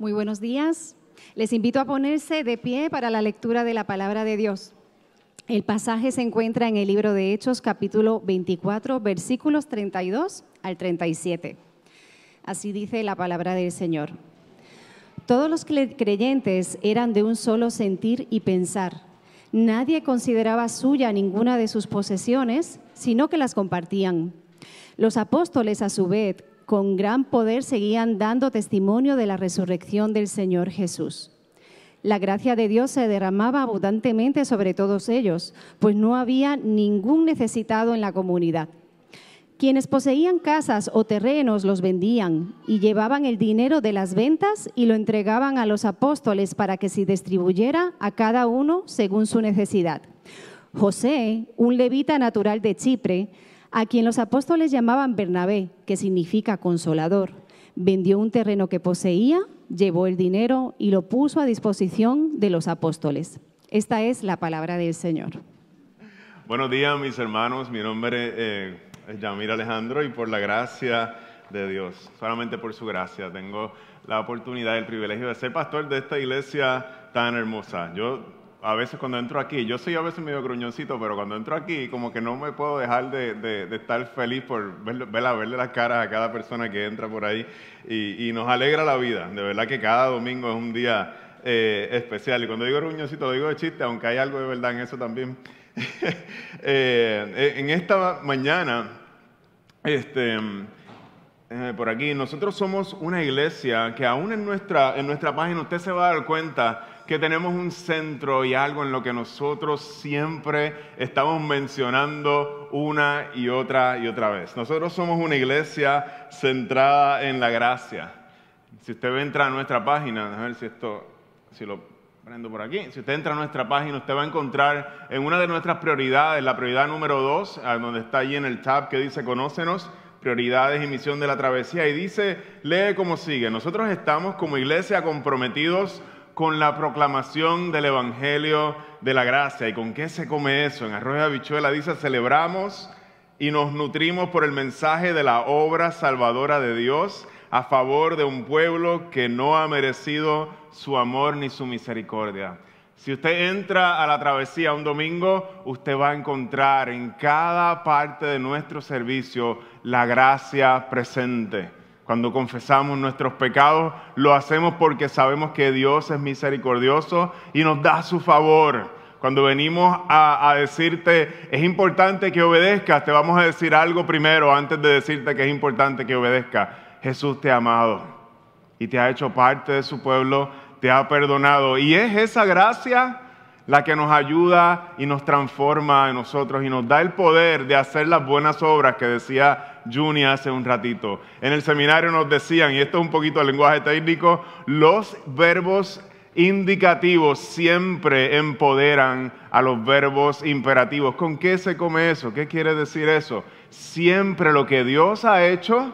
Muy buenos días. Les invito a ponerse de pie para la lectura de la palabra de Dios. El pasaje se encuentra en el libro de Hechos capítulo 24 versículos 32 al 37. Así dice la palabra del Señor. Todos los creyentes eran de un solo sentir y pensar. Nadie consideraba suya ninguna de sus posesiones, sino que las compartían. Los apóstoles a su vez con gran poder seguían dando testimonio de la resurrección del Señor Jesús. La gracia de Dios se derramaba abundantemente sobre todos ellos, pues no había ningún necesitado en la comunidad. Quienes poseían casas o terrenos los vendían y llevaban el dinero de las ventas y lo entregaban a los apóstoles para que se distribuyera a cada uno según su necesidad. José, un levita natural de Chipre, a quien los apóstoles llamaban Bernabé, que significa consolador. Vendió un terreno que poseía, llevó el dinero y lo puso a disposición de los apóstoles. Esta es la palabra del Señor. Buenos días, mis hermanos. Mi nombre eh, es Yamir Alejandro y por la gracia de Dios, solamente por su gracia, tengo la oportunidad y el privilegio de ser pastor de esta iglesia tan hermosa. Yo a veces cuando entro aquí, yo soy a veces medio gruñoncito, pero cuando entro aquí como que no me puedo dejar de, estar feliz por ver, verle las caras a cada persona que entra por ahí y, nos alegra la vida. De verdad que cada domingo es un día eh, especial. Y cuando digo gruñoncito lo digo de chiste, aunque hay algo de verdad en eso también. Eh, en esta mañana, este, eh, por aquí, nosotros somos una iglesia que aún en nuestra, en nuestra página usted se va a dar cuenta que tenemos un centro y algo en lo que nosotros siempre estamos mencionando una y otra y otra vez. Nosotros somos una iglesia centrada en la gracia. Si usted entra a nuestra página, a ver si esto, si lo prendo por aquí, si usted entra a nuestra página, usted va a encontrar en una de nuestras prioridades, la prioridad número dos, donde está allí en el tab que dice Conócenos, prioridades y misión de la travesía, y dice, lee como sigue, nosotros estamos como iglesia comprometidos con la proclamación del Evangelio de la Gracia. ¿Y con qué se come eso? En Arroyo de Habichuela dice, celebramos y nos nutrimos por el mensaje de la obra salvadora de Dios a favor de un pueblo que no ha merecido su amor ni su misericordia. Si usted entra a la travesía un domingo, usted va a encontrar en cada parte de nuestro servicio la gracia presente. Cuando confesamos nuestros pecados, lo hacemos porque sabemos que Dios es misericordioso y nos da su favor. Cuando venimos a, decirte, es importante que obedezcas, te vamos a decir algo primero antes de decirte que es importante que obedezcas. Jesús te ha amado y te ha hecho parte de su pueblo, te ha perdonado. Y es esa gracia la que nos ayuda y nos transforma en nosotros y nos da el poder de hacer las buenas obras que decía Juni hace un ratito. En el seminario nos decían, y esto es un poquito el lenguaje técnico, los verbos indicativos siempre empoderan a los verbos imperativos. ¿Con qué se come eso? ¿Qué quiere decir eso? Siempre lo que Dios ha hecho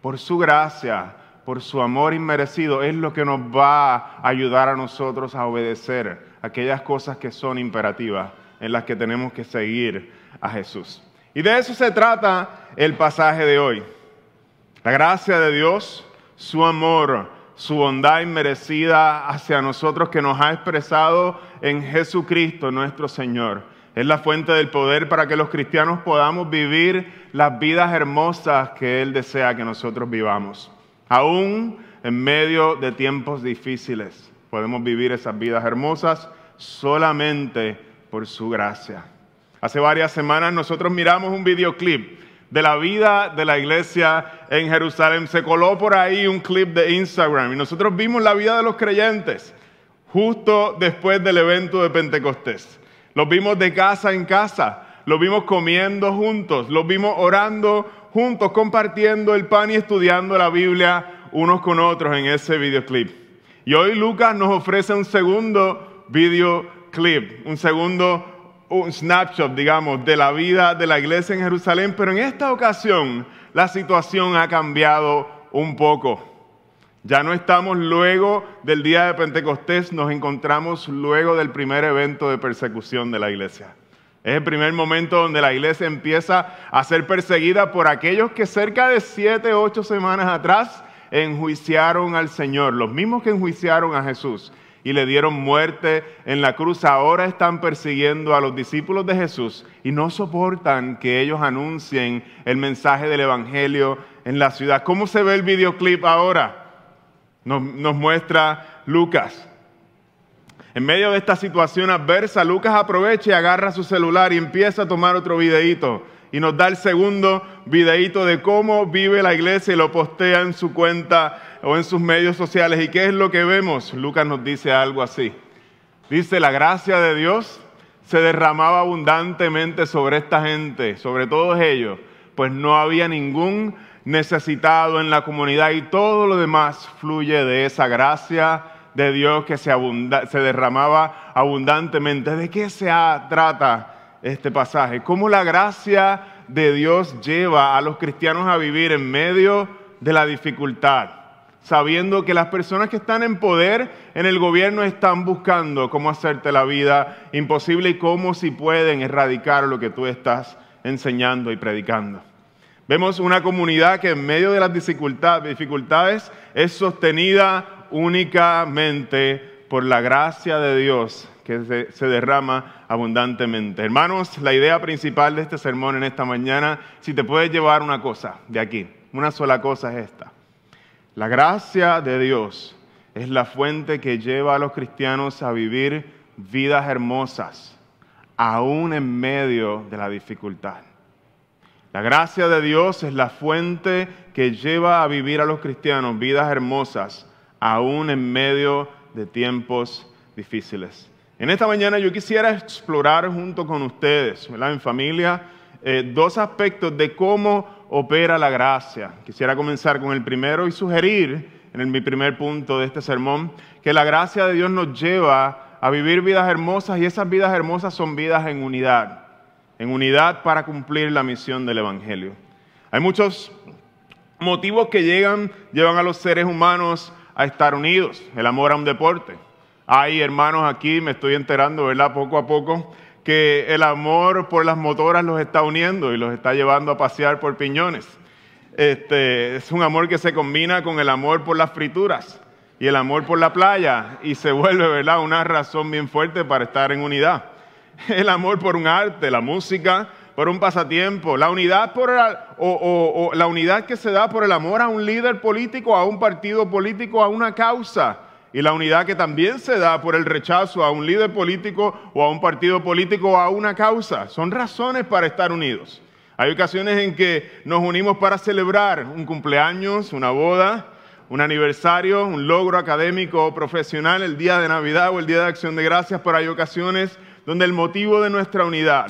por su gracia, por su amor inmerecido, es lo que nos va a ayudar a nosotros a obedecer aquellas cosas que son imperativas, en las que tenemos que seguir a Jesús. Y de eso se trata el pasaje de hoy. La gracia de Dios, su amor, su bondad inmerecida hacia nosotros que nos ha expresado en Jesucristo nuestro Señor. Es la fuente del poder para que los cristianos podamos vivir las vidas hermosas que Él desea que nosotros vivamos. Aún en medio de tiempos difíciles, podemos vivir esas vidas hermosas solamente por su gracia. Hace varias semanas nosotros miramos un videoclip de la vida de la iglesia en Jerusalén. Se coló por ahí un clip de Instagram y nosotros vimos la vida de los creyentes justo después del evento de Pentecostés. Los vimos de casa en casa, los vimos comiendo juntos, los vimos orando juntos, compartiendo el pan y estudiando la Biblia unos con otros en ese videoclip. Y hoy Lucas nos ofrece un segundo videoclip, un segundo un snapshot, digamos, de la vida de la iglesia en Jerusalén, pero en esta ocasión la situación ha cambiado un poco. Ya no estamos luego del día de Pentecostés, nos encontramos luego del primer evento de persecución de la iglesia. Es el primer momento donde la iglesia empieza a ser perseguida por aquellos que cerca de siete, ocho semanas atrás enjuiciaron al Señor, los mismos que enjuiciaron a Jesús y le dieron muerte en la cruz, ahora están persiguiendo a los discípulos de Jesús y no soportan que ellos anuncien el mensaje del Evangelio en la ciudad. ¿Cómo se ve el videoclip ahora? Nos, muestra Lucas. En medio de esta situación adversa, Lucas aprovecha y agarra su celular y empieza a tomar otro videíto y nos da el segundo videíto de cómo vive la iglesia y lo postea en su cuenta o en sus medios sociales. ¿Y qué es lo que vemos? Lucas nos dice algo así. Dice, la gracia de Dios se derramaba abundantemente sobre esta gente, sobre todos ellos, pues no había ningún necesitado en la comunidad y todo lo demás fluye de esa gracia de Dios que se, se derramaba abundantemente. ¿De qué se trata este pasaje, cómo la gracia de Dios lleva a los cristianos a vivir en medio de la dificultad, sabiendo que las personas que están en poder en el gobierno están buscando cómo hacerte la vida imposible y cómo si pueden erradicar lo que tú estás enseñando y predicando. Vemos una comunidad que en medio de las dificultades es sostenida únicamente por la gracia de Dios que se, derrama abundantemente. Hermanos, la idea principal de este sermón en esta mañana, si te puedes llevar una cosa de aquí, una sola cosa es esta. La gracia de Dios es la fuente que lleva a los cristianos a vivir vidas hermosas, aún en medio de la dificultad. La gracia de Dios es la fuente que lleva a vivir a los cristianos vidas hermosas, aún en medio de tiempos difíciles. En esta mañana yo quisiera explorar junto con ustedes, en familia, eh, dos aspectos de cómo opera la gracia. Quisiera comenzar con el primero y sugerir, en mi primer punto de este sermón, que la gracia de Dios nos lleva a vivir vidas hermosas y esas vidas hermosas son vidas en unidad, en unidad para cumplir la misión del Evangelio. Hay muchos motivos que llegan, llevan a los seres humanos a estar unidos, el amor a un deporte, hay hermanos aquí, me estoy enterando, ¿verdad? Poco a poco, que el amor por las motoras los está uniendo y los está llevando a pasear por piñones. Este, es un amor que se combina con el amor por las frituras y el amor por la playa y se vuelve, ¿verdad? Una razón bien fuerte para estar en unidad. El amor por un arte, la música, por un pasatiempo, la unidad, por o la unidad que se da por el amor a un líder político, a un partido político, a una causa y la unidad que también se da por el rechazo a un líder político o a un partido político o a una causa. Son razones para estar unidos. Hay ocasiones en que nos unimos para celebrar un cumpleaños, una boda, un aniversario, un logro académico o profesional, el día de Navidad o el día de Acción de Gracias, pero hay ocasiones donde el motivo de nuestra unidad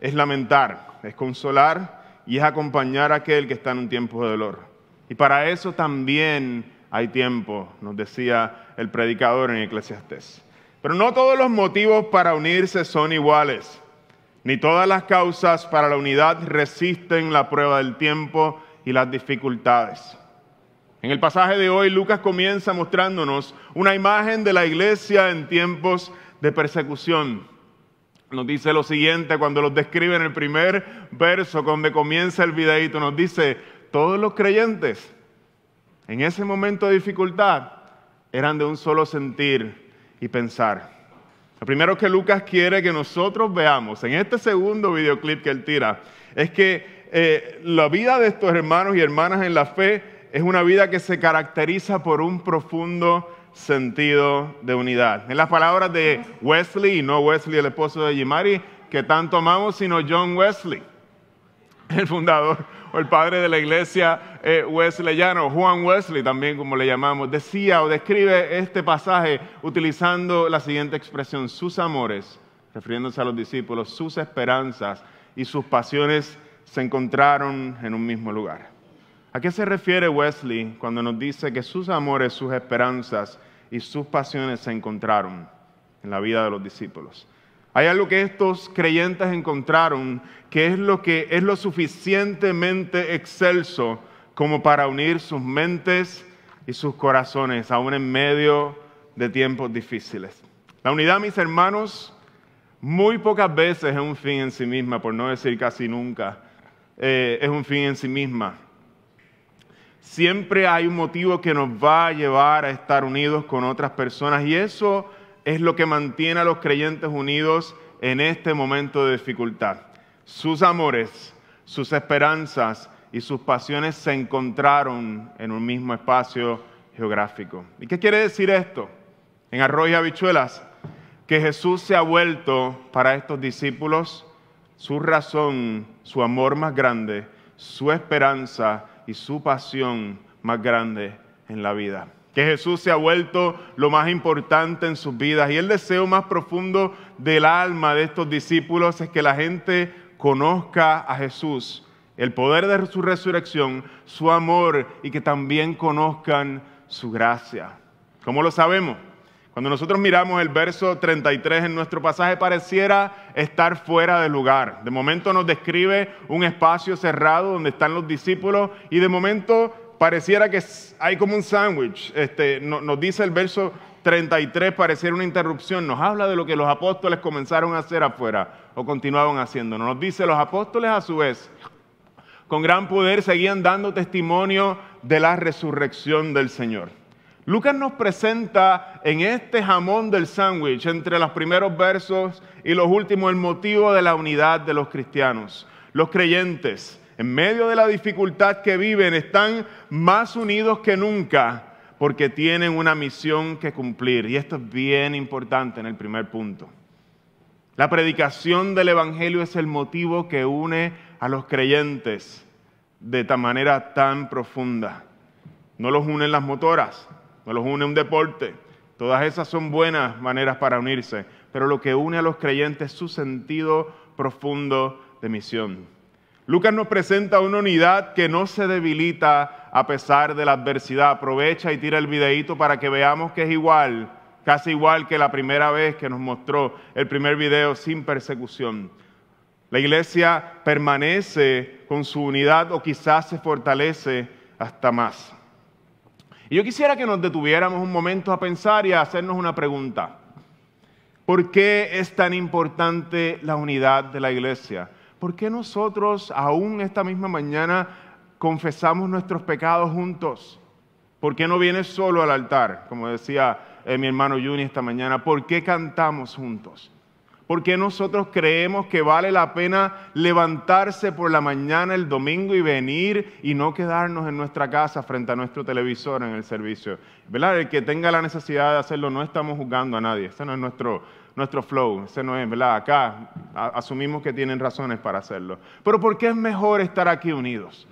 es lamentar, es consolar y es acompañar a aquel que está en un tiempo de dolor. Y para eso también hay tiempo, nos decía el predicador en Eclesiastés. Pero no todos los motivos para unirse son iguales, ni todas las causas para la unidad resisten la prueba del tiempo y las dificultades. En el pasaje de hoy, Lucas comienza mostrándonos una imagen de la iglesia en tiempos de persecución. Nos dice lo siguiente cuando los describe en el primer verso, donde comienza el videíto, nos dice, todos los creyentes en ese momento de dificultad eran de un solo sentir y pensar. Lo primero que Lucas quiere que nosotros veamos en este segundo videoclip que él tira es que eh, la vida de estos hermanos y hermanas en la fe es una vida que se caracteriza por un profundo sentido de unidad. En las palabras de Wesley, y no Wesley el esposo de Jimari, que tanto amamos, sino John Wesley, el fundador el padre de la iglesia eh, wesleyano, Juan Wesley también como le llamamos, decía o describe este pasaje utilizando la siguiente expresión, sus amores, refiriéndose a los discípulos, sus esperanzas y sus pasiones se encontraron en un mismo lugar. ¿A qué se refiere Wesley cuando nos dice que sus amores, sus esperanzas y sus pasiones se encontraron en la vida de los discípulos? Hay algo que estos creyentes encontraron que es lo que es lo suficientemente excelso como para unir sus mentes y sus corazones aún en medio de tiempos difíciles. La unidad, mis hermanos, muy pocas veces es un fin en sí misma, por no decir casi nunca, eh, es un fin en sí misma. Siempre hay un motivo que nos va a llevar a estar unidos con otras personas y eso es lo que mantiene a los creyentes unidos en este momento de dificultad. Sus amores, sus esperanzas y sus pasiones se encontraron en un mismo espacio geográfico. ¿Y qué quiere decir esto? En Arroyo y Habichuelas, que Jesús se ha vuelto para estos discípulos su razón, su amor más grande, su esperanza y su pasión más grande en la vida. Que Jesús se ha vuelto lo más importante en sus vidas. Y el deseo más profundo del alma de estos discípulos es que la gente conozca a Jesús, el poder de su resurrección, su amor y que también conozcan su gracia. ¿Cómo lo sabemos? Cuando nosotros miramos el verso 33 en nuestro pasaje pareciera estar fuera de lugar. De momento nos describe un espacio cerrado donde están los discípulos y de momento pareciera que hay como un sándwich. Este, nos dice el verso 33, pareciera una interrupción. Nos habla de lo que los apóstoles comenzaron a hacer afuera o continuaban haciendo. Nos dice los apóstoles a su vez, con gran poder seguían dando testimonio de la resurrección del Señor. Lucas nos presenta en este jamón del sándwich, entre los primeros versos y los últimos, el motivo de la unidad de los cristianos. Los creyentes, en medio de la dificultad que viven, están más unidos que nunca porque tienen una misión que cumplir. Y esto es bien importante en el primer punto. La predicación del Evangelio es el motivo que une a los creyentes de esta manera tan profunda. No los unen las motoras, no los une un deporte. Todas esas son buenas maneras para unirse, pero lo que une a los creyentes es su sentido profundo de misión. Lucas nos presenta una unidad que no se debilita a pesar de la adversidad. Aprovecha y tira el videíto para que veamos que es igual, casi igual que la primera vez que nos mostró el primer video sin persecución. La iglesia permanece con su unidad o quizás se fortalece hasta más. Y yo quisiera que nos detuviéramos un momento a pensar y a hacernos una pregunta. ¿Por qué es tan importante la unidad de la iglesia? ¿Por qué nosotros aún esta misma mañana confesamos nuestros pecados juntos? ¿Por qué no vienes solo al altar? Como decía eh, mi hermano Juni esta mañana, ¿por qué cantamos juntos? ¿Por qué nosotros creemos que vale la pena levantarse por la mañana el domingo y venir y no quedarnos en nuestra casa frente a nuestro televisor en el servicio? ¿Verdad? El que tenga la necesidad de hacerlo, no estamos juzgando a nadie. Ese no es nuestro, nuestro flow, ese no es, ¿verdad? Acá asumimos que tienen razones para hacerlo. Pero ¿por qué es mejor estar aquí unidos?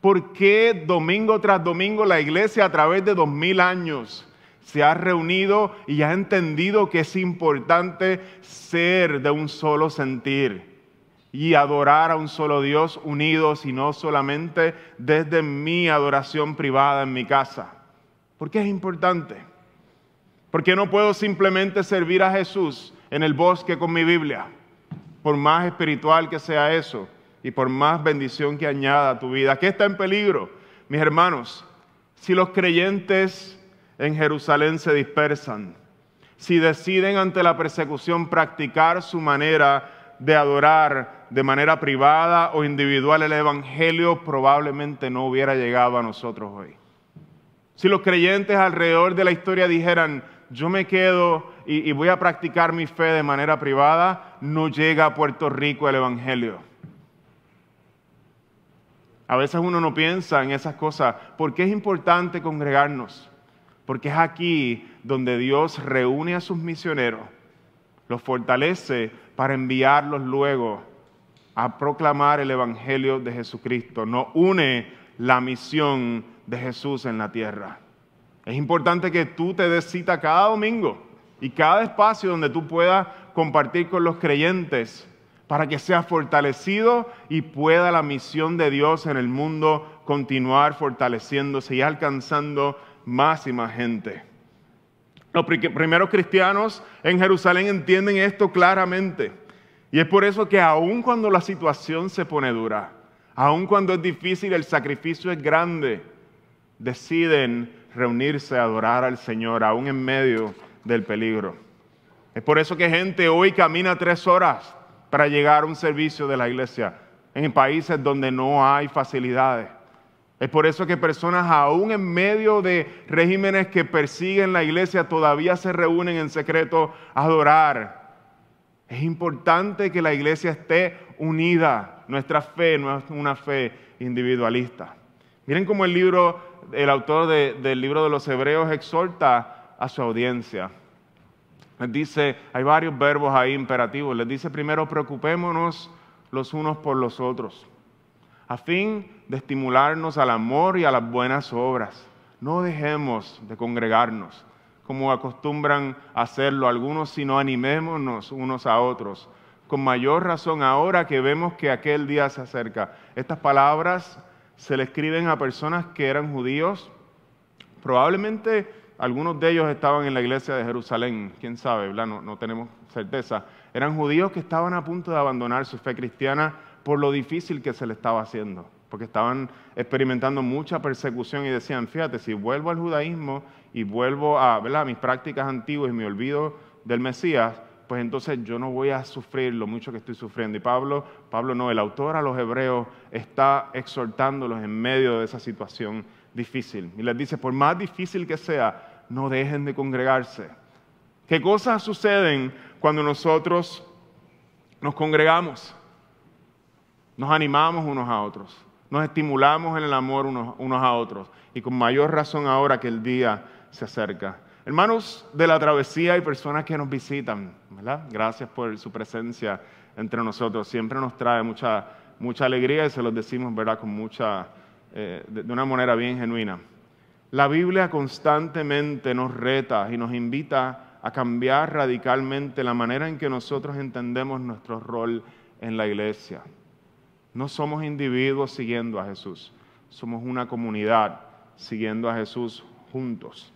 ¿Por qué domingo tras domingo la iglesia a través de dos mil años se ha reunido y ha entendido que es importante ser de un solo sentir y adorar a un solo Dios unidos y no solamente desde mi adoración privada en mi casa. ¿Por qué es importante? Porque no puedo simplemente servir a Jesús en el bosque con mi Biblia, por más espiritual que sea eso y por más bendición que añada a tu vida. ¿Qué está en peligro? Mis hermanos, si los creyentes en Jerusalén se dispersan, si deciden ante la persecución practicar su manera de adorar de manera privada o individual el Evangelio, probablemente no hubiera llegado a nosotros hoy. Si los creyentes alrededor de la historia dijeran, yo me quedo y, voy a practicar mi fe de manera privada, no llega a Puerto Rico el Evangelio. A veces uno no piensa en esas cosas. ¿Por qué es importante congregarnos? porque es aquí donde Dios reúne a sus misioneros, los fortalece para enviarlos luego a proclamar el Evangelio de Jesucristo. No une la misión de Jesús en la tierra. Es importante que tú te des cita cada domingo y cada espacio donde tú puedas compartir con los creyentes para que sea fortalecido y pueda la misión de Dios en el mundo continuar fortaleciéndose y alcanzando más y más gente. Los primeros cristianos en Jerusalén entienden esto claramente. Y es por eso que aun cuando la situación se pone dura, aun cuando es difícil, el sacrificio es grande, deciden reunirse a adorar al Señor, aún en medio del peligro. Es por eso que gente hoy camina tres horas para llegar a un servicio de la iglesia en países donde no hay facilidades. Es por eso que personas aún en medio de regímenes que persiguen la iglesia todavía se reúnen en secreto a adorar. Es importante que la iglesia esté unida. Nuestra fe no es una fe individualista. Miren cómo el libro, el autor del libro de los Hebreos exhorta a su audiencia. Les dice, hay varios verbos ahí imperativos. Les dice primero, preocupémonos los unos por los otros a fin de estimularnos al amor y a las buenas obras. No dejemos de congregarnos como acostumbran hacerlo algunos, sino animémonos unos a otros. Con mayor razón ahora que vemos que aquel día se acerca. Estas palabras se le escriben a personas que eran judíos. Probablemente algunos de ellos estaban en la iglesia de Jerusalén, quién sabe, no, tenemos certeza. Eran judíos que estaban a punto de abandonar su fe cristiana por lo difícil que se le estaba haciendo, porque estaban experimentando mucha persecución y decían, fíjate, si vuelvo al judaísmo y vuelvo a, mis prácticas antiguas y me olvido del Mesías, pues entonces yo no voy a sufrir lo mucho que estoy sufriendo. Y Pablo, Pablo no, el autor a los hebreos está exhortándolos en medio de esa situación difícil. Y les dice, por más difícil que sea, no dejen de congregarse. ¿Qué cosas suceden cuando nosotros nos congregamos? Nos animamos unos a otros, nos estimulamos en el amor unos, a otros y con mayor razón ahora que el día se acerca. Hermanos de la travesía y personas que nos visitan, ¿verdad? Gracias por su presencia entre nosotros. Siempre nos trae mucha, mucha alegría y se los decimos, ¿verdad? Con mucha, eh, de una manera bien genuina. La Biblia constantemente nos reta y nos invita a cambiar radicalmente la manera en que nosotros entendemos nuestro rol en la iglesia. No somos individuos siguiendo a Jesús, somos una comunidad siguiendo a Jesús juntos.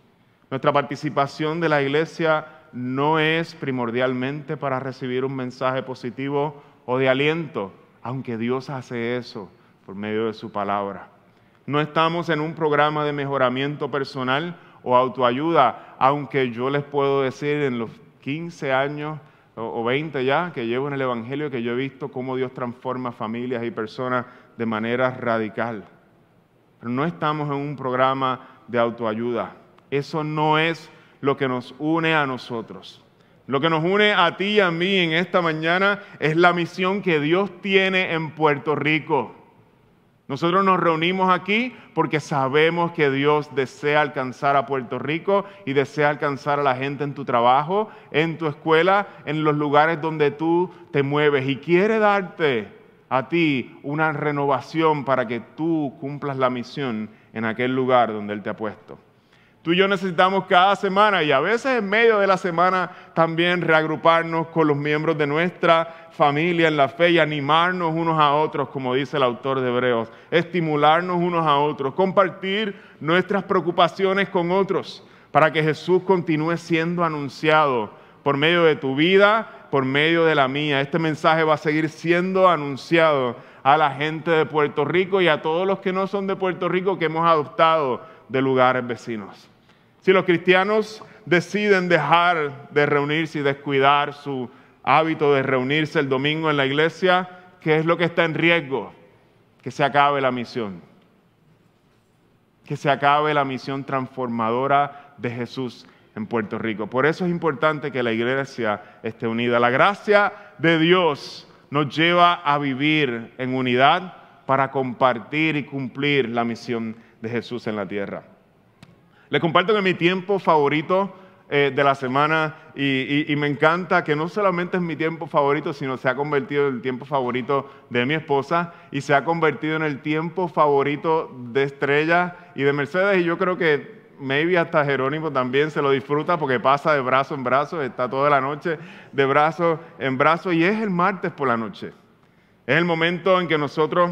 Nuestra participación de la iglesia no es primordialmente para recibir un mensaje positivo o de aliento, aunque Dios hace eso por medio de su palabra. No estamos en un programa de mejoramiento personal o autoayuda, aunque yo les puedo decir en los 15 años o 20 ya que llevo en el Evangelio que yo he visto cómo Dios transforma familias y personas de manera radical. Pero no estamos en un programa de autoayuda. Eso no es lo que nos une a nosotros. Lo que nos une a ti y a mí en esta mañana es la misión que Dios tiene en Puerto Rico. Nosotros nos reunimos aquí porque sabemos que Dios desea alcanzar a Puerto Rico y desea alcanzar a la gente en tu trabajo, en tu escuela, en los lugares donde tú te mueves y quiere darte a ti una renovación para que tú cumplas la misión en aquel lugar donde Él te ha puesto. Tú y yo necesitamos cada semana y a veces en medio de la semana también reagruparnos con los miembros de nuestra familia en la fe y animarnos unos a otros, como dice el autor de Hebreos, estimularnos unos a otros, compartir nuestras preocupaciones con otros para que Jesús continúe siendo anunciado por medio de tu vida, por medio de la mía. Este mensaje va a seguir siendo anunciado a la gente de Puerto Rico y a todos los que no son de Puerto Rico que hemos adoptado de lugares vecinos. Si los cristianos deciden dejar de reunirse y descuidar su hábito de reunirse el domingo en la iglesia, ¿qué es lo que está en riesgo? Que se acabe la misión. Que se acabe la misión transformadora de Jesús en Puerto Rico. Por eso es importante que la iglesia esté unida. La gracia de Dios nos lleva a vivir en unidad para compartir y cumplir la misión de Jesús en la tierra. Les comparto que mi tiempo favorito eh, de la semana y, me encanta que no solamente es mi tiempo favorito, sino se ha convertido en el tiempo favorito de mi esposa y se ha convertido en el tiempo favorito de Estrella y de Mercedes y yo creo que maybe hasta Jerónimo también se lo disfruta porque pasa de brazo en brazo, está toda la noche de brazo en brazo y es el martes por la noche. Es el momento en que nosotros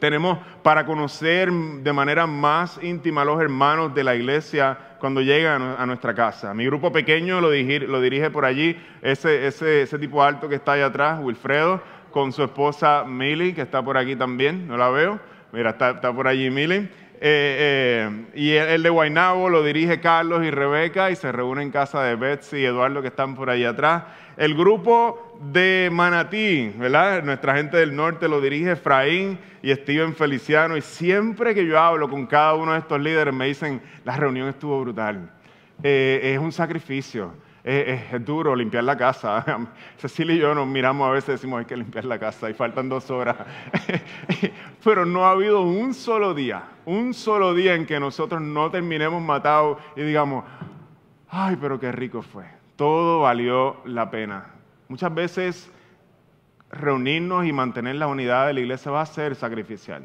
tenemos para conocer de manera más íntima a los hermanos de la iglesia cuando llegan a nuestra casa. Mi grupo pequeño lo dirige, por allí ese, tipo alto que está allá atrás, Wilfredo, con su esposa Milly, que está por aquí también, no la veo. Mira, está, por allí Milly. eh, y el, de Guaynabo lo dirige Carlos y Rebeca y se reúne en casa de Betsy y Eduardo que están por ahí atrás. El grupo de Manatí, ¿verdad? Nuestra gente del norte lo dirige Efraín y Steven Feliciano. Y siempre que yo hablo con cada uno de estos líderes me dicen, la reunión estuvo brutal. Eh, es un sacrificio. Es, duro limpiar la casa. Cecilia y yo nos miramos a veces y decimos hay que limpiar la casa y faltan dos horas. Pero no ha habido un solo día, un solo día en que nosotros no terminemos matados y digamos, ay, pero qué rico fue todo valió la pena. Muchas veces reunirnos y mantener la unidad de la iglesia va a ser sacrificial.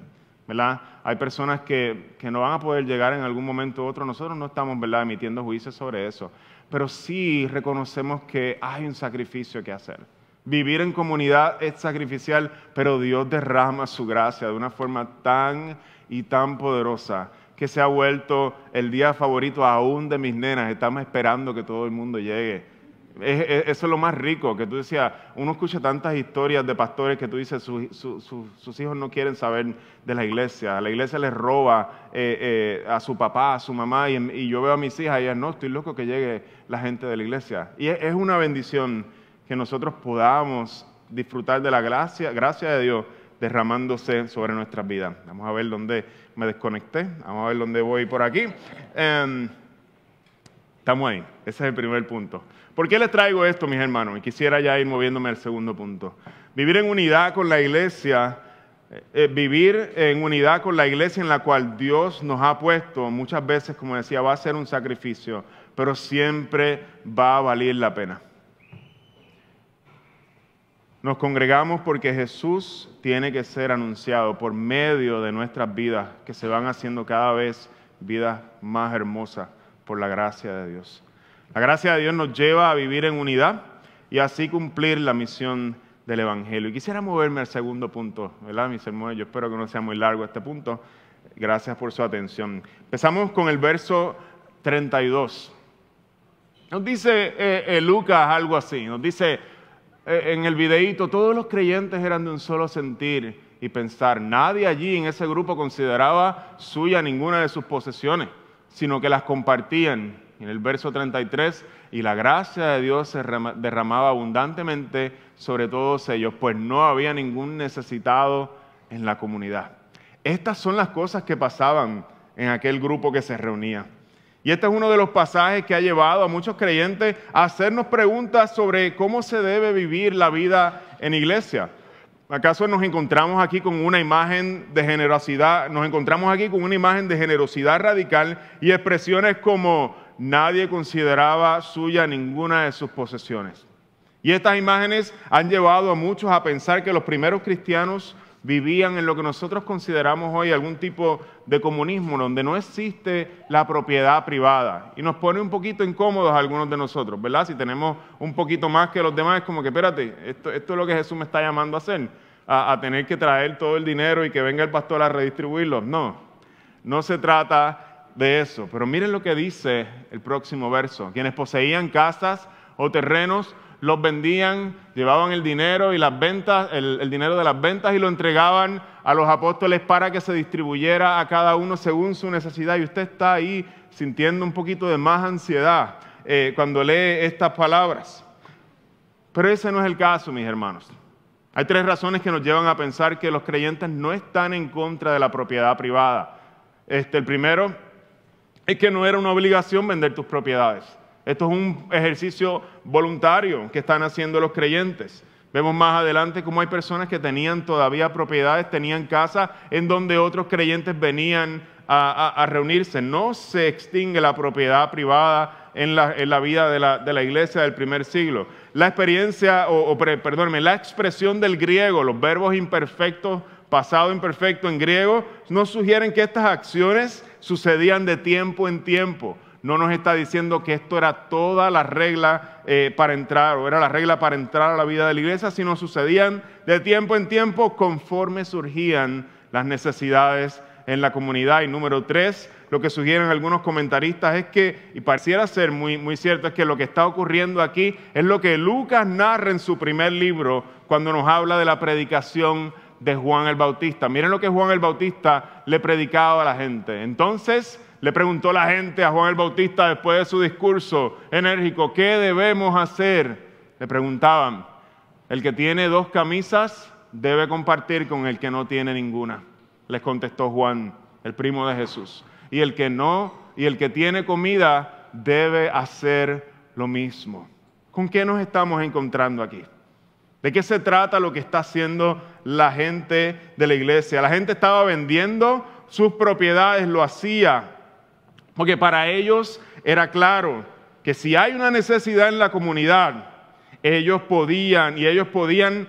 ¿verdad? Hay personas que, no van a poder llegar en algún momento u otro. Nosotros no estamos ¿verdad? emitiendo juicios sobre eso, pero sí reconocemos que hay un sacrificio que hacer. Vivir en comunidad es sacrificial, pero Dios derrama su gracia de una forma tan y tan poderosa que se ha vuelto el día favorito aún de mis nenas. Estamos esperando que todo el mundo llegue. Eso es lo más rico, que tú decías, uno escucha tantas historias de pastores que tú dices, sus hijos no quieren saber de la iglesia, la iglesia les roba eh, eh, a su papá, a su mamá, y, yo veo a mis hijas y ellas, no, estoy loco que llegue la gente de la iglesia. Y es, una bendición que nosotros podamos disfrutar de la gracia, gracia de Dios derramándose sobre nuestras vidas. Vamos a ver dónde me desconecté, vamos a ver dónde voy por aquí. Em, estamos ahí, ese es el primer punto. ¿Por qué les traigo esto, mis hermanos? Y quisiera ya ir moviéndome al segundo punto. Vivir en unidad con la iglesia, eh, eh, vivir en unidad con la iglesia en la cual Dios nos ha puesto, muchas veces, como decía, va a ser un sacrificio, pero siempre va a valer la pena. Nos congregamos porque Jesús tiene que ser anunciado por medio de nuestras vidas, que se van haciendo cada vez vidas más hermosas por la gracia de Dios. La gracia de Dios nos lleva a vivir en unidad y así cumplir la misión del Evangelio. Y quisiera moverme al segundo punto, ¿verdad? Mis hermanos, yo espero que no sea muy largo este punto. Gracias por su atención. Empezamos con el verso 32. Nos dice eh, eh, Lucas algo así, nos dice, eh, en el videíto, todos los creyentes eran de un solo sentir y pensar. Nadie allí en ese grupo consideraba suya ninguna de sus posesiones, sino que las compartían. En el verso 33, y la gracia de Dios se derramaba abundantemente sobre todos ellos, pues no había ningún necesitado en la comunidad. Estas son las cosas que pasaban en aquel grupo que se reunía. Y este es uno de los pasajes que ha llevado a muchos creyentes a hacernos preguntas sobre cómo se debe vivir la vida en iglesia. ¿Acaso nos encontramos aquí con una imagen de generosidad? Nos encontramos aquí con una imagen de generosidad radical y expresiones como nadie consideraba suya ninguna de sus posesiones. Y estas imágenes han llevado a muchos a pensar que los primeros cristianos vivían en lo que nosotros consideramos hoy algún tipo de comunismo, donde no existe la propiedad privada. Y nos pone un poquito incómodos a algunos de nosotros, ¿verdad? Si tenemos un poquito más que los demás, es como que, espérate, esto, es lo que Jesús me está llamando a hacer, a tener que traer todo el dinero y que venga el pastor a redistribuirlo. No, no se trata de eso. Pero miren lo que dice el próximo verso. Quienes poseían casas o terrenos, los vendían, llevaban el dinero y las ventas, el, dinero de las ventas y lo entregaban a los apóstoles para que se distribuyera a cada uno según su necesidad. Y usted está ahí sintiendo un poquito de más ansiedad eh, cuando lee estas palabras. Pero ese no es el caso, mis hermanos. Hay tres razones que nos llevan a pensar que los creyentes no están en contra de la propiedad privada. Este, el primero es que no era una obligación vender tus propiedades. Esto es un ejercicio voluntario que están haciendo los creyentes. Vemos más adelante cómo hay personas que tenían todavía propiedades, tenían casa en donde otros creyentes venían a, reunirse. No se extingue la propiedad privada en la, vida de la, iglesia del primer siglo. La experiencia, o, perdónme, la expresión del griego, los verbos imperfectos, pasado imperfecto en griego, nos sugieren que estas acciones sucedían de tiempo en tiempo no nos está diciendo que esto era toda la regla eh, para entrar o era la regla para entrar a la vida de la iglesia, sino sucedían de tiempo en tiempo conforme surgían las necesidades en la comunidad. Y número tres, lo que sugieren algunos comentaristas es que, y pareciera ser muy, muy cierto, es que lo que está ocurriendo aquí es lo que Lucas narra en su primer libro cuando nos habla de la predicación de Juan el Bautista. Miren lo que Juan el Bautista le predicaba a la gente. Entonces le preguntó la gente a Juan el Bautista después de su discurso enérgico, ¿qué debemos hacer? Le preguntaban, el que tiene dos camisas debe compartir con el que no tiene ninguna. Les contestó Juan, el primo de Jesús. Y el que no, y el que tiene comida debe hacer lo mismo. ¿Con qué nos estamos encontrando aquí? ¿De qué se trata lo que está haciendo la gente de la iglesia? La gente estaba vendiendo sus propiedades, lo hacía, porque para ellos era claro que si hay una necesidad en la comunidad, ellos podían y ellos podían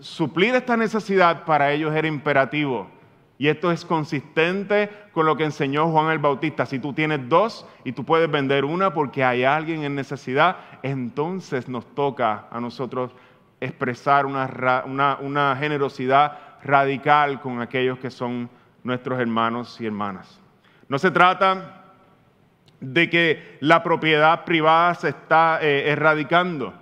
suplir esta necesidad, para ellos era imperativo. Y esto es consistente con lo que enseñó Juan el Bautista. Si tú tienes dos y tú puedes vender una porque hay alguien en necesidad, entonces nos toca a nosotros expresar una, generosidad radical con aquellos que son nuestros hermanos y hermanas. No se trata de que la propiedad privada se está eh, erradicando.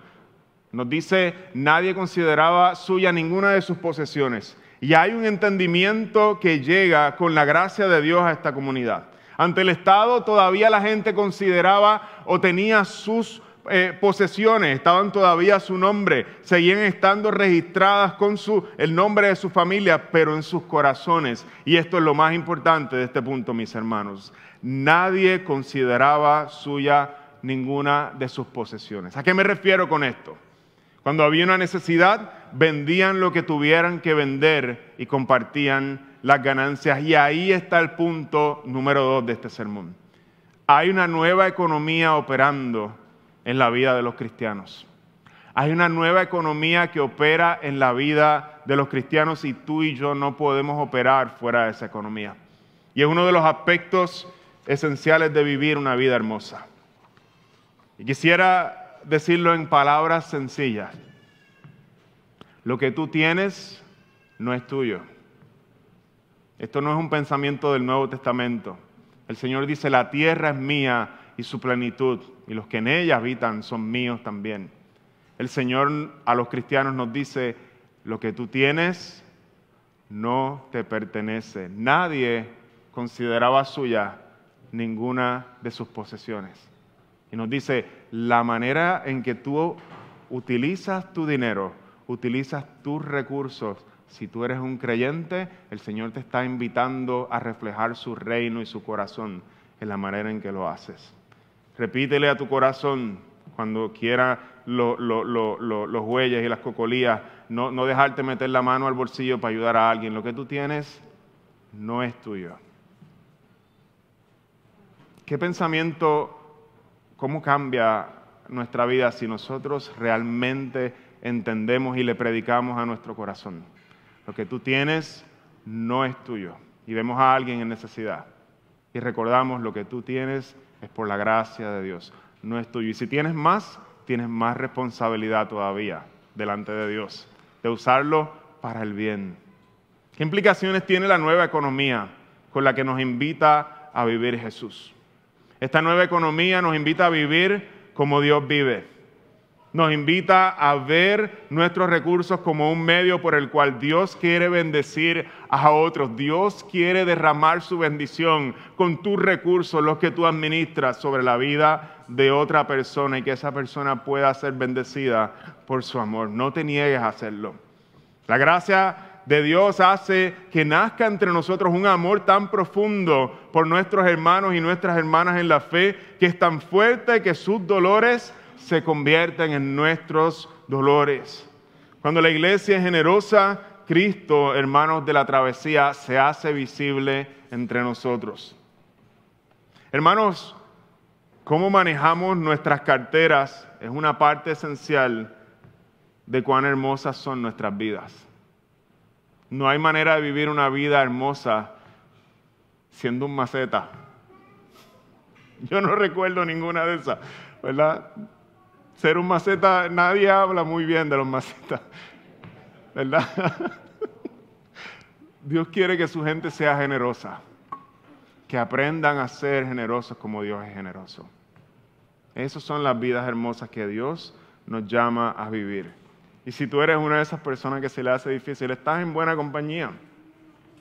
Nos dice, nadie consideraba suya ninguna de sus posesiones. Y hay un entendimiento que llega con la gracia de Dios a esta comunidad. Ante el Estado todavía la gente consideraba o tenía sus eh, posesiones, estaban todavía su nombre, seguían estando registradas con su, el nombre de su familia, pero en sus corazones. Y esto es lo más importante de este punto, mis hermanos. Nadie consideraba suya ninguna de sus posesiones. ¿A qué me refiero con esto? Cuando había una necesidad, vendían lo que tuvieran que vender y compartían las ganancias. Y ahí está el punto número dos de este sermón. Hay una nueva economía operando en la vida de los cristianos. Hay una nueva economía que opera en la vida de los cristianos y tú y yo no podemos operar fuera de esa economía. Y es uno de los aspectos esenciales de vivir una vida hermosa. Y quisiera decirlo en palabras sencillas. Lo que tú tienes no es tuyo. Esto no es un pensamiento del Nuevo Testamento. El Señor dice, la tierra es mía y su plenitud, y los que en ella habitan son míos también. El Señor a los cristianos nos dice, lo que tú tienes no te pertenece. Nadie consideraba suya ninguna de sus posesiones. Y nos dice, la manera en que tú utilizas tu dinero, utilizas tus recursos, si tú eres un creyente, el Señor te está invitando a reflejar su reino y su corazón en la manera en que lo haces. Repítele a tu corazón cuando quiera los huellas y las cocolías, no, no dejarte meter la mano al bolsillo para ayudar a alguien. Lo que tú tienes no es tuyo. ¿Qué pensamiento ¿Cómo cambia nuestra vida si nosotros realmente entendemos y le predicamos a nuestro corazón? Lo que tú tienes no es tuyo y vemos a alguien en necesidad y recordamos lo que tú tienes es por la gracia de Dios, no es tuyo. Y si tienes más, tienes más responsabilidad todavía delante de Dios, de usarlo para el bien. ¿Qué implicaciones tiene la nueva economía con la que nos invita a vivir Jesús? Esta nueva economía nos invita a vivir como Dios vive. Nos invita a ver nuestros recursos como un medio por el cual Dios quiere bendecir a otros. Dios quiere derramar su bendición con tus recursos, los que tú administras sobre la vida de otra persona y que esa persona pueda ser bendecida por su amor. No te niegues a hacerlo. La gracia de Dios hace que nazca entre nosotros un amor tan profundo por nuestros hermanos y nuestras hermanas en la fe, que es tan fuerte que sus dolores se convierten en nuestros dolores. Cuando la iglesia es generosa, Cristo, hermanos de la travesía, se hace visible entre nosotros. Hermanos, cómo manejamos nuestras carteras es una parte esencial de cuán hermosas son nuestras vidas. No hay manera de vivir una vida hermosa siendo un maceta. Yo no recuerdo ninguna de esas, ¿verdad? Ser un maceta, nadie habla muy bien de los macetas, ¿verdad? Dios quiere que su gente sea generosa, que aprendan a ser generosos como Dios es generoso. Esas son las vidas hermosas que Dios nos llama a vivir. Y si tú eres una de esas personas que se le hace difícil, estás en buena compañía.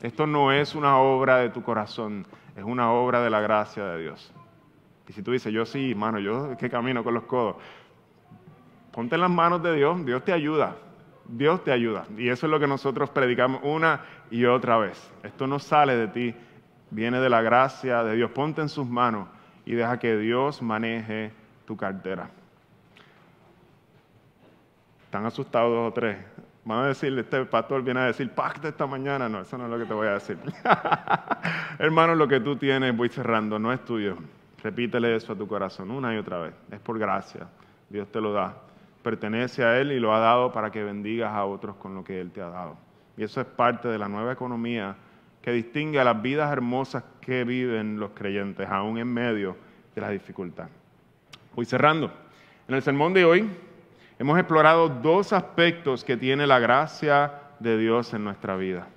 Esto no es una obra de tu corazón, es una obra de la gracia de Dios. Y si tú dices, yo sí, hermano, yo que camino con los codos, ponte en las manos de Dios, Dios te ayuda, Dios te ayuda. Y eso es lo que nosotros predicamos una y otra vez. Esto no sale de ti, viene de la gracia de Dios. Ponte en sus manos y deja que Dios maneje tu cartera. ¿Están asustados dos o tres? Van a decirle, este pastor viene a decir, pacta esta mañana. No, eso no es lo que te voy a decir. Hermano, lo que tú tienes, voy cerrando, no es tuyo. Repítele eso a tu corazón una y otra vez. Es por gracia. Dios te lo da. Pertenece a Él y lo ha dado para que bendigas a otros con lo que Él te ha dado. Y eso es parte de la nueva economía que distingue a las vidas hermosas que viven los creyentes, aún en medio de la dificultad. Voy cerrando. En el sermón de hoy hemos explorado dos aspectos que tiene la gracia de Dios en nuestra vida.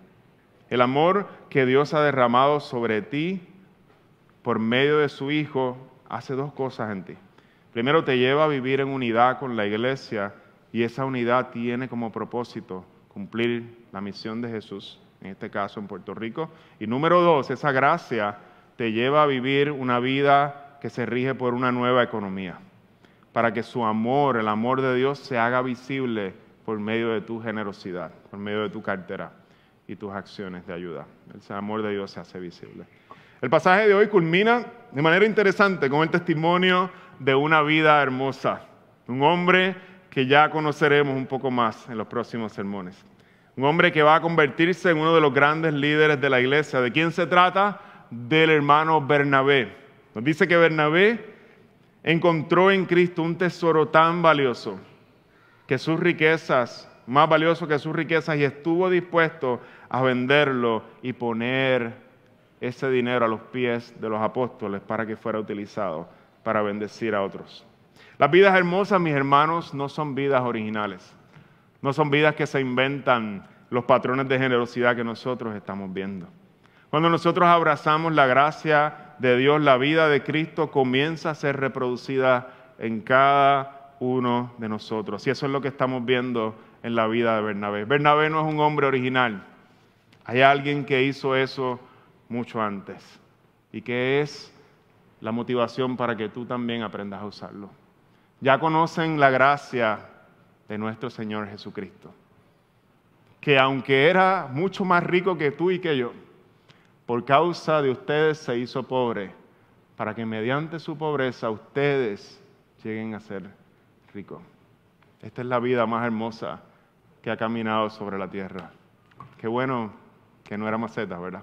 El amor que Dios ha derramado sobre ti por medio de su Hijo hace dos cosas en ti. Primero te lleva a vivir en unidad con la iglesia y esa unidad tiene como propósito cumplir la misión de Jesús, en este caso en Puerto Rico. Y número dos, esa gracia te lleva a vivir una vida que se rige por una nueva economía para que su amor, el amor de Dios, se haga visible por medio de tu generosidad, por medio de tu cartera y tus acciones de ayuda. El amor de Dios se hace visible. El pasaje de hoy culmina de manera interesante con el testimonio de una vida hermosa, un hombre que ya conoceremos un poco más en los próximos sermones. Un hombre que va a convertirse en uno de los grandes líderes de la iglesia. ¿De quién se trata? Del hermano Bernabé. Nos dice que Bernabé encontró en Cristo un tesoro tan valioso que sus riquezas, más valioso que sus riquezas, y estuvo dispuesto a venderlo y poner ese dinero a los pies de los apóstoles para que fuera utilizado para bendecir a otros. Las vidas hermosas, mis hermanos, no son vidas originales, no son vidas que se inventan los patrones de generosidad que nosotros estamos viendo. Cuando nosotros abrazamos la gracia de Dios, la vida de Cristo comienza a ser reproducida en cada uno de nosotros. Y eso es lo que estamos viendo en la vida de Bernabé. Bernabé no es un hombre original. Hay alguien que hizo eso mucho antes y que es la motivación para que tú también aprendas a usarlo. Ya conocen la gracia de nuestro Señor Jesucristo, que aunque era mucho más rico que tú y que yo, por causa de ustedes se hizo pobre, para que mediante su pobreza ustedes lleguen a ser ricos. Esta es la vida más hermosa que ha caminado sobre la tierra. Qué bueno que no era maceta, ¿verdad?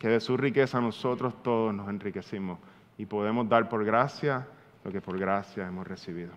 Que de su riqueza nosotros todos nos enriquecimos y podemos dar por gracia lo que por gracia hemos recibido.